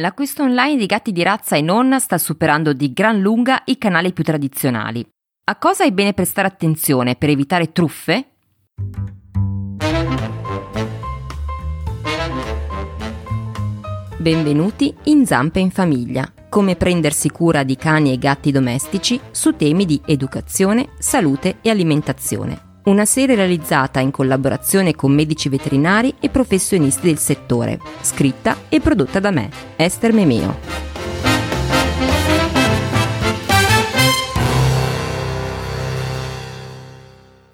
L'acquisto online di gatti di razza e non sta superando di gran lunga i canali più tradizionali. A cosa è bene prestare attenzione per evitare truffe? Benvenuti in Zampe in Famiglia, come prendersi cura di cani e gatti domestici su temi di educazione, salute e alimentazione una serie realizzata in collaborazione con medici veterinari e professionisti del settore, scritta e prodotta da me, Esther Memeo.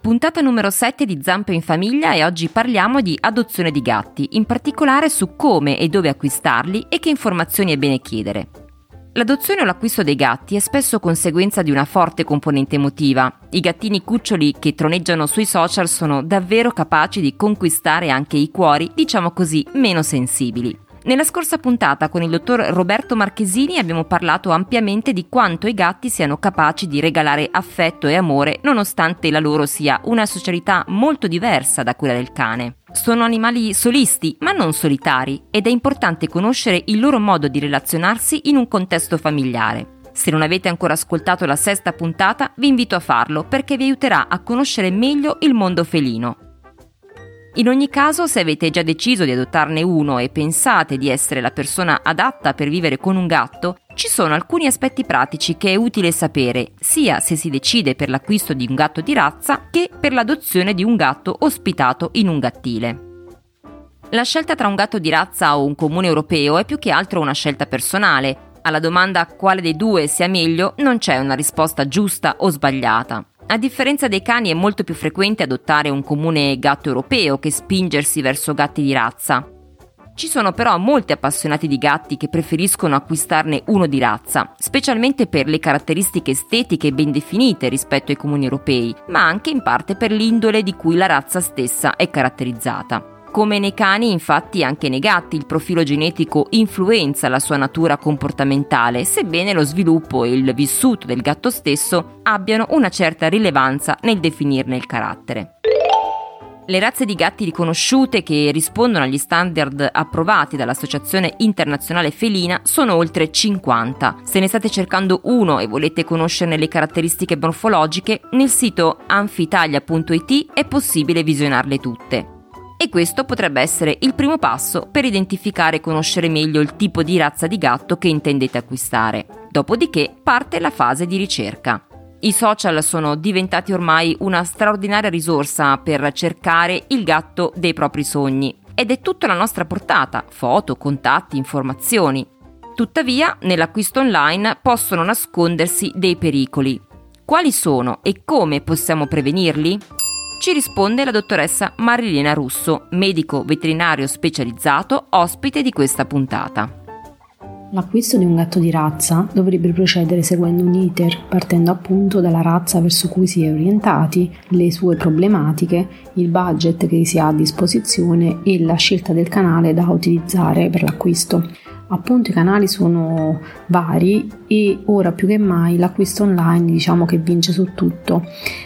Puntata numero 7 di Zampe in Famiglia e oggi parliamo di adozione di gatti, in particolare su come e dove acquistarli e che informazioni è bene chiedere. L'adozione o l'acquisto dei gatti è spesso conseguenza di una forte componente emotiva. I gattini cuccioli che troneggiano sui social sono davvero capaci di conquistare anche i cuori, diciamo così, meno sensibili. Nella scorsa puntata con il dottor Roberto Marchesini abbiamo parlato ampiamente di quanto i gatti siano capaci di regalare affetto e amore nonostante la loro sia una socialità molto diversa da quella del cane. Sono animali solisti, ma non solitari, ed è importante conoscere il loro modo di relazionarsi in un contesto familiare. Se non avete ancora ascoltato la sesta puntata, vi invito a farlo perché vi aiuterà a conoscere meglio il mondo felino. In ogni caso, se avete già deciso di adottarne uno e pensate di essere la persona adatta per vivere con un gatto, ci sono alcuni aspetti pratici che è utile sapere, sia se si decide per l'acquisto di un gatto di razza che per l'adozione di un gatto ospitato in un gattile. La scelta tra un gatto di razza o un comune europeo è più che altro una scelta personale. Alla domanda quale dei due sia meglio non c'è una risposta giusta o sbagliata. A differenza dei cani è molto più frequente adottare un comune gatto europeo che spingersi verso gatti di razza. Ci sono però molti appassionati di gatti che preferiscono acquistarne uno di razza, specialmente per le caratteristiche estetiche ben definite rispetto ai comuni europei, ma anche in parte per l'indole di cui la razza stessa è caratterizzata. Come nei cani, infatti, anche nei gatti il profilo genetico influenza la sua natura comportamentale, sebbene lo sviluppo e il vissuto del gatto stesso abbiano una certa rilevanza nel definirne il carattere. Le razze di gatti riconosciute che rispondono agli standard approvati dall'Associazione Internazionale Felina sono oltre 50. Se ne state cercando uno e volete conoscerne le caratteristiche morfologiche, nel sito anfitalia.it è possibile visionarle tutte e questo potrebbe essere il primo passo per identificare e conoscere meglio il tipo di razza di gatto che intendete acquistare. Dopodiché parte la fase di ricerca. I social sono diventati ormai una straordinaria risorsa per cercare il gatto dei propri sogni ed è tutta la nostra portata, foto, contatti, informazioni. Tuttavia, nell'acquisto online possono nascondersi dei pericoli. Quali sono e come possiamo prevenirli? Ci risponde la dottoressa Marilena Russo, medico veterinario specializzato, ospite di questa puntata. L'acquisto di un gatto di razza dovrebbe procedere seguendo un iter, partendo appunto dalla razza verso cui si è orientati, le sue problematiche, il budget che si ha a disposizione e la scelta del canale da utilizzare per l'acquisto. Appunto i canali sono vari e ora più che mai l'acquisto online diciamo che vince su tutto.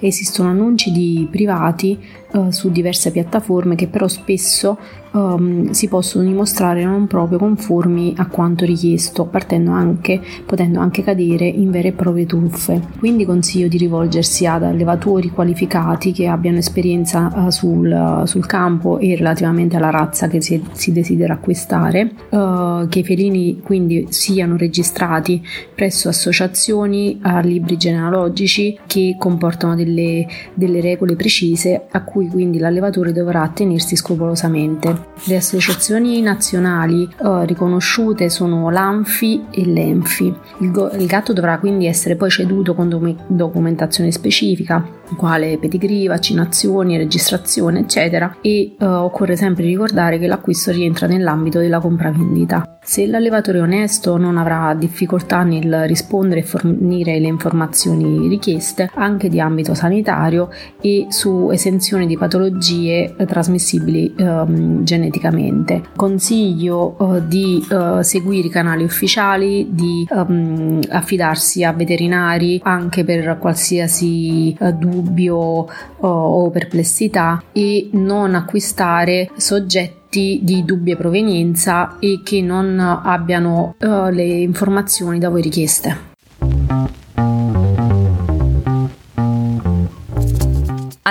Esistono annunci di privati uh, su diverse piattaforme che però spesso um, si possono dimostrare non proprio conformi a quanto richiesto, anche, potendo anche cadere in vere e proprie truffe. Quindi consiglio di rivolgersi ad allevatori qualificati che abbiano esperienza uh, sul, sul, campo e relativamente alla razza che si, si desidera acquistare, uh, che i felini quindi siano registrati presso associazioni a libri genealogici che comportano delle, delle regole precise a cui quindi l'allevatore dovrà attenersi scrupolosamente. Le associazioni nazionali eh, riconosciute sono l'ANFI e l'ENFI. Il, go- il, gatto dovrà quindi essere poi ceduto con dom- documentazione specifica, quale pedigree, vaccinazioni, registrazione, eccetera, e eh, occorre sempre ricordare che l'acquisto rientra nell'ambito della compravendita. Se l'allevatore onesto non avrà difficoltà nel rispondere e fornire le informazioni richieste anche di ambito sanitario e su esenzione di patologie trasmissibili ehm, geneticamente. Consiglio eh, di eh, seguire i canali ufficiali, di ehm, affidarsi a veterinari anche per qualsiasi eh, dubbio o perplessità e non acquistare soggetti prodotti di dubbia provenienza e che non abbiano uh, le informazioni da voi richieste.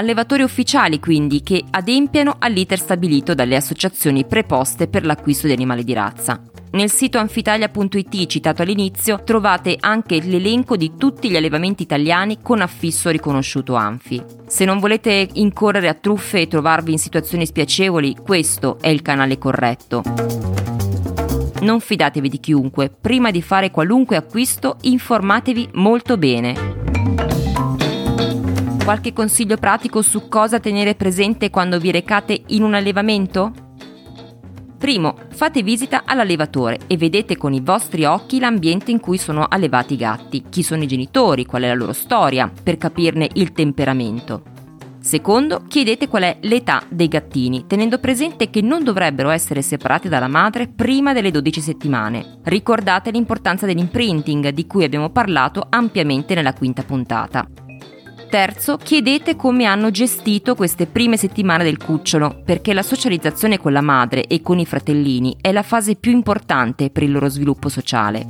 Allevatori ufficiali quindi che adempiano all'iter stabilito dalle associazioni preposte per l'acquisto di animali di razza. Nel sito anfitalia.it citato all'inizio trovate anche l'elenco di tutti gli allevamenti italiani con affisso riconosciuto Anfi. Se non volete incorrere a truffe e trovarvi in situazioni spiacevoli, questo è il canale corretto. Non fidatevi di chiunque, prima di fare qualunque acquisto informatevi molto bene. Qualche consiglio pratico su cosa tenere presente quando vi recate in un allevamento? Primo, fate visita all'allevatore e vedete con i vostri occhi l'ambiente in cui sono allevati i gatti, chi sono i genitori, qual è la loro storia, per capirne il temperamento. Secondo, chiedete qual è l'età dei gattini, tenendo presente che non dovrebbero essere separati dalla madre prima delle 12 settimane. Ricordate l'importanza dell'imprinting di cui abbiamo parlato ampiamente nella quinta puntata. Terzo, chiedete come hanno gestito queste prime settimane del cucciolo, perché la socializzazione con la madre e con i fratellini è la fase più importante per il loro sviluppo sociale.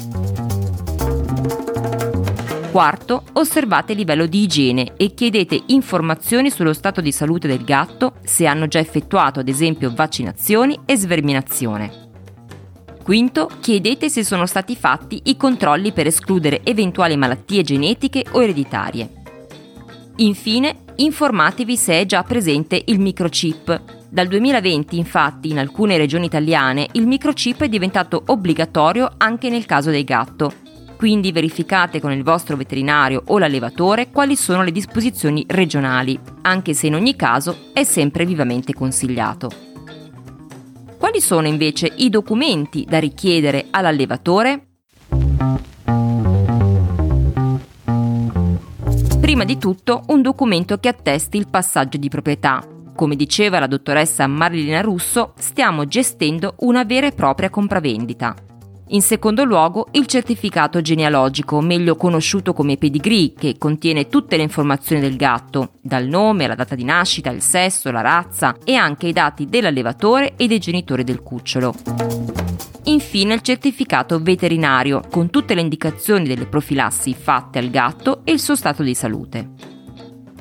Quarto, osservate il livello di igiene e chiedete informazioni sullo stato di salute del gatto, se hanno già effettuato ad esempio vaccinazioni e sverminazione. Quinto, chiedete se sono stati fatti i controlli per escludere eventuali malattie genetiche o ereditarie. Infine, informatevi se è già presente il microchip. Dal 2020, infatti, in alcune regioni italiane il microchip è diventato obbligatorio anche nel caso del gatto. Quindi verificate con il vostro veterinario o l'allevatore quali sono le disposizioni regionali, anche se in ogni caso è sempre vivamente consigliato. Quali sono invece i documenti da richiedere all'allevatore? Prima di tutto un documento che attesti il passaggio di proprietà. Come diceva la dottoressa Marilina Russo, stiamo gestendo una vera e propria compravendita. In secondo luogo, il certificato genealogico, meglio conosciuto come pedigree, che contiene tutte le informazioni del gatto, dal nome alla data di nascita, il sesso, la razza e anche i dati dell'allevatore e dei genitori del cucciolo. Infine il certificato veterinario con tutte le indicazioni delle profilassi fatte al gatto e il suo stato di salute.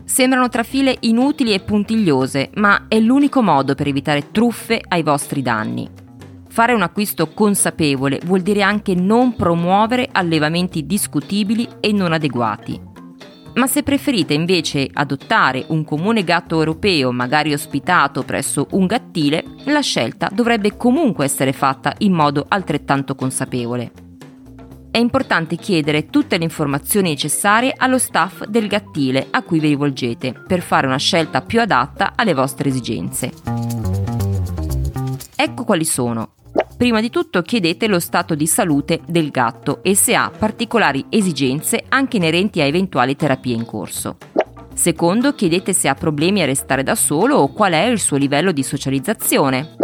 Sembrano trafile inutili e puntigliose, ma è l'unico modo per evitare truffe ai vostri danni. Fare un acquisto consapevole vuol dire anche non promuovere allevamenti discutibili e non adeguati. Ma se preferite invece adottare un comune gatto europeo, magari ospitato presso un gattile, la scelta dovrebbe comunque essere fatta in modo altrettanto consapevole. È importante chiedere tutte le informazioni necessarie allo staff del gattile a cui vi rivolgete per fare una scelta più adatta alle vostre esigenze. Ecco quali sono Prima di tutto chiedete lo stato di salute del gatto e se ha particolari esigenze anche inerenti a eventuali terapie in corso. Secondo, chiedete se ha problemi a restare da solo o qual è il suo livello di socializzazione.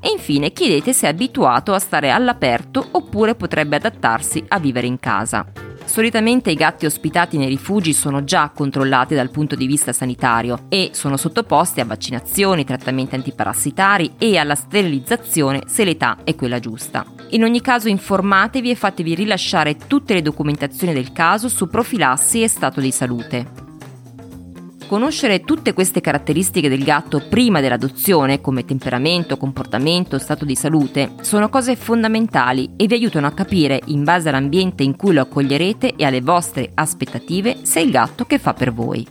E infine chiedete se è abituato a stare all'aperto oppure potrebbe adattarsi a vivere in casa. Solitamente i gatti ospitati nei rifugi sono già controllati dal punto di vista sanitario e sono sottoposti a vaccinazioni, trattamenti antiparassitari e alla sterilizzazione se l'età è quella giusta. In ogni caso informatevi e fatevi rilasciare tutte le documentazioni del caso su profilassi e stato di salute. Conoscere tutte queste caratteristiche del gatto prima dell'adozione, come temperamento, comportamento, stato di salute, sono cose fondamentali e vi aiutano a capire, in base all'ambiente in cui lo accoglierete e alle vostre aspettative, se è il gatto che fa per voi.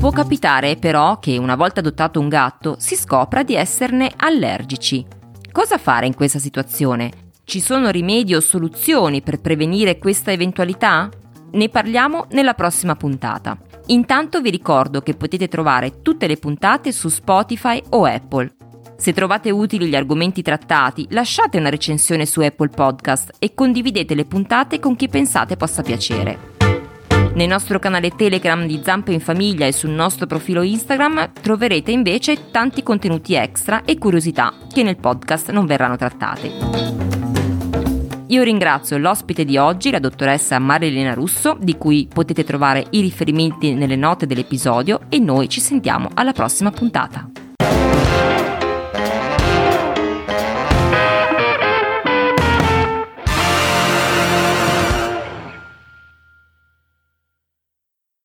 Può capitare però che una volta adottato un gatto si scopra di esserne allergici. Cosa fare in questa situazione? Ci sono rimedi o soluzioni per prevenire questa eventualità? Ne parliamo nella prossima puntata. Intanto vi ricordo che potete trovare tutte le puntate su Spotify o Apple. Se trovate utili gli argomenti trattati, lasciate una recensione su Apple Podcast e condividete le puntate con chi pensate possa piacere. Nel nostro canale Telegram di Zampe in Famiglia e sul nostro profilo Instagram troverete invece tanti contenuti extra e curiosità che nel podcast non verranno trattate. Io ringrazio l'ospite di oggi, la dottoressa Marilena Russo, di cui potete trovare i riferimenti nelle note dell'episodio e noi ci sentiamo alla prossima puntata.